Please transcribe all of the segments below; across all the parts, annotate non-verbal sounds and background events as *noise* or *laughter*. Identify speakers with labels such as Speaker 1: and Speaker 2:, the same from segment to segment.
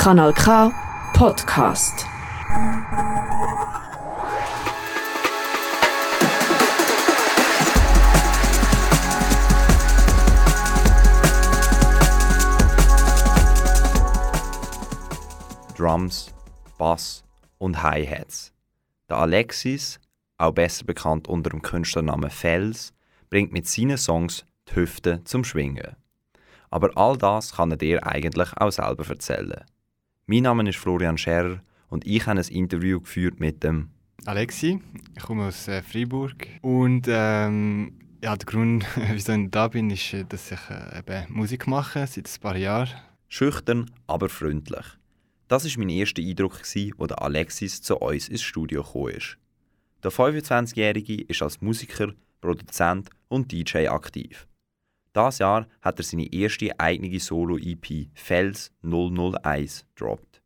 Speaker 1: Kanal K Podcast.
Speaker 2: Drums, Bass und Hi-Hats. Der Alexis, auch besser bekannt unter dem Künstlernamen Fels, bringt mit seinen Songs die Hüfte zum Schwingen. Aber all das kann er dir eigentlich auch selber erzählen. Mein Name ist Florian Scherer und ich habe ein Interview geführt mit dem
Speaker 3: Alexi. Ich komme aus äh, Freiburg und ähm, ja, der Grund, *laughs* wieso ich da bin, ist, äh, dass ich äh, eben Musik mache seit ein paar Jahren.
Speaker 2: Schüchtern, aber freundlich. Das war mein erster Eindruck, als der Alexis zu uns ins Studio gekommen ist. Der 25-Jährige ist als Musiker, Produzent und DJ aktiv. Das Jahr hat er seine erste eigene Solo-EP Fels 001 gedroppt.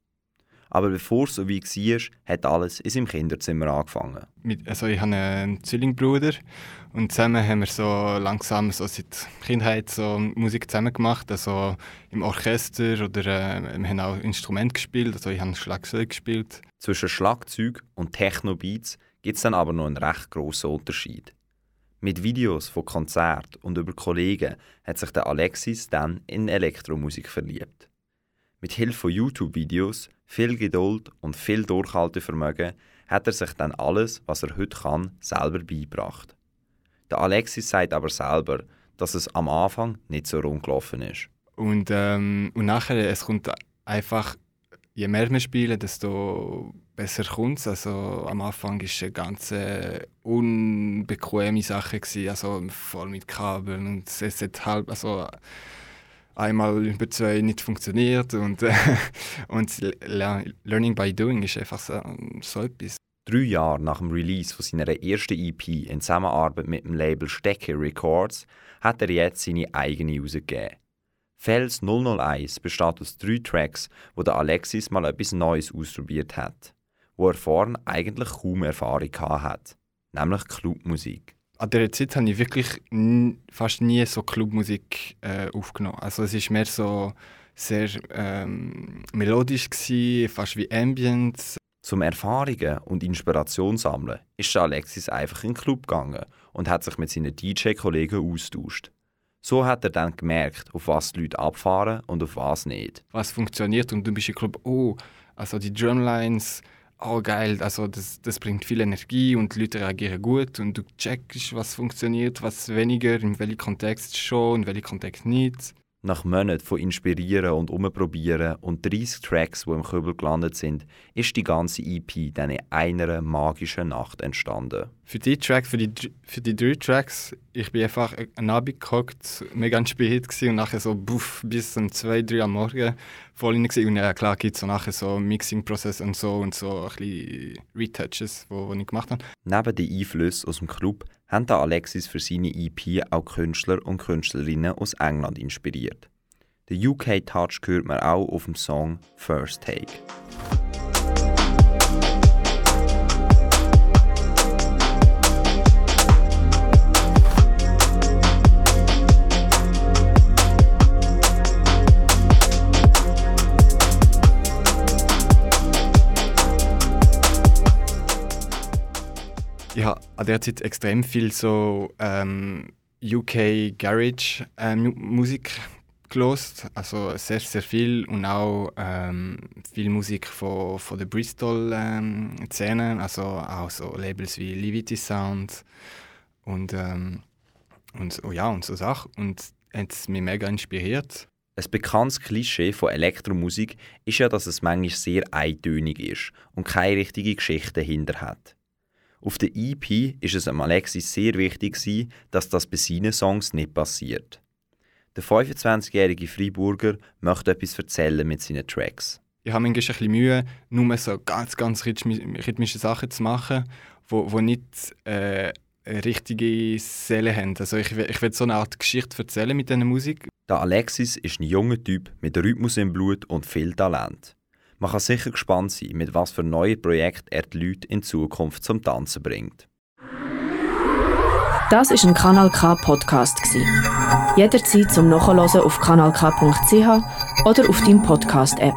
Speaker 2: Aber bevor es so weit war, hat alles in seinem Kinderzimmer angefangen.
Speaker 3: Also ich habe einen Zwillingbruder und zusammen haben wir so langsam so seit Kindheit so Musik zusammen gemacht, also im Orchester oder äh, wir haben auch Instrument gespielt, also ich habe Schlagzeug gespielt.
Speaker 2: Zwischen Schlagzeug und Techno-Beats gibt es dann aber noch einen recht grossen Unterschied. Mit Videos von Konzerten und über Kollegen hat sich der Alexis dann in Elektromusik verliebt. Mit Hilfe von YouTube-Videos, viel Geduld und viel Durchhaltevermögen hat er sich dann alles, was er heute kann, selber beigebracht. Der Alexis sagt aber selber, dass es am Anfang nicht so rund gelaufen ist.
Speaker 3: Und, ähm, und nachher, es kommt einfach, je mehr wir spielen, desto besser kommt es. Also, am Anfang war es eine ganz äh, unbequeme Sache, gewesen, also voll mit Kabeln und es hat halb, also einmal über zwei nicht funktioniert und, *laughs* und Learning by Doing ist einfach so, so etwas.
Speaker 2: Drei Jahre nach dem Release von seiner ersten EP in Zusammenarbeit mit dem Label Stecke Records hat er jetzt seine eigene rausgegeben. Fels 001 besteht aus drei Tracks, wo der Alexis mal etwas Neues ausprobiert hat wo er vorhin eigentlich kaum Erfahrung hat, nämlich Clubmusik.
Speaker 3: An dieser Zeit habe ich wirklich fast nie so Clubmusik äh, aufgenommen. Also es ist mehr so sehr ähm, melodisch gewesen, fast wie Ambient.
Speaker 2: Zum Erfahrungen und Inspiration sammeln ist Alexis einfach in den Club gegangen und hat sich mit seinen DJ-Kollegen austauscht. So hat er dann gemerkt, auf was die Leute abfahren und auf was nicht.
Speaker 3: Was funktioniert und du bist im Club, oh, also die Drumlines, oh geil, also das, das bringt viel Energie und die Leute reagieren gut und du checkst, was funktioniert, was weniger, in welchem Kontext schon, in welchem Kontext nicht.
Speaker 2: Nach Monaten von Inspirieren und Umprobieren und 30 Tracks, die im Kübel gelandet sind, ist die ganze EP dann in einer magischen Nacht entstanden.
Speaker 3: Für die Track, für die, für die drei Tracks, ich bin einfach einen Abend gehockt, mega spät und nachher so buff, bis um 2, 3 am Morgen voll rein Und ja, klar gibt es so nachher so Mixing-Prozess und so und so ein bisschen Retouches, die ich gemacht habe.
Speaker 2: Neben den Einflüssen aus dem Club haben Alexis für seine EP auch Künstler und Künstlerinnen aus England inspiriert. Der UK-Touch hört man auch auf dem Song First Take.
Speaker 3: Ich habe an der Zeit extrem viel so ähm, UK Garage ähm, Musik gelost, also sehr sehr viel und auch ähm, viel Musik von, von der Bristol ähm, also auch so Labels wie Livity Sound und ähm, und oh ja und so Sachen und hat mich mega inspiriert.
Speaker 2: Ein bekanntes Klischee von Elektromusik ist ja, dass es manchmal sehr eintönig ist und keine richtige Geschichte dahinter hat. Auf der EP ist es Alexis sehr wichtig, dass das bei seinen Songs nicht passiert. Der 25-jährige Freiburger möchte etwas erzählen mit seinen Tracks.
Speaker 3: Ich habe manchmal ein bisschen Mühe, nur so ganz, ganz rhythmische Sachen zu machen, wo, wo nicht äh, eine richtige Seele haben. Also ich, ich will so eine Art Geschichte erzählen mit dieser Musik.
Speaker 2: Der Alexis ist ein junger Typ mit Rhythmus im Blut und viel Talent. Man kann sicher gespannt sein, mit was für neuen Projekten er die Leute in Zukunft zum Tanzen bringt.
Speaker 1: Das ist ein Kanal K Podcast Jederzeit zum Nachhören auf kanalk.ch oder auf deinem Podcast App.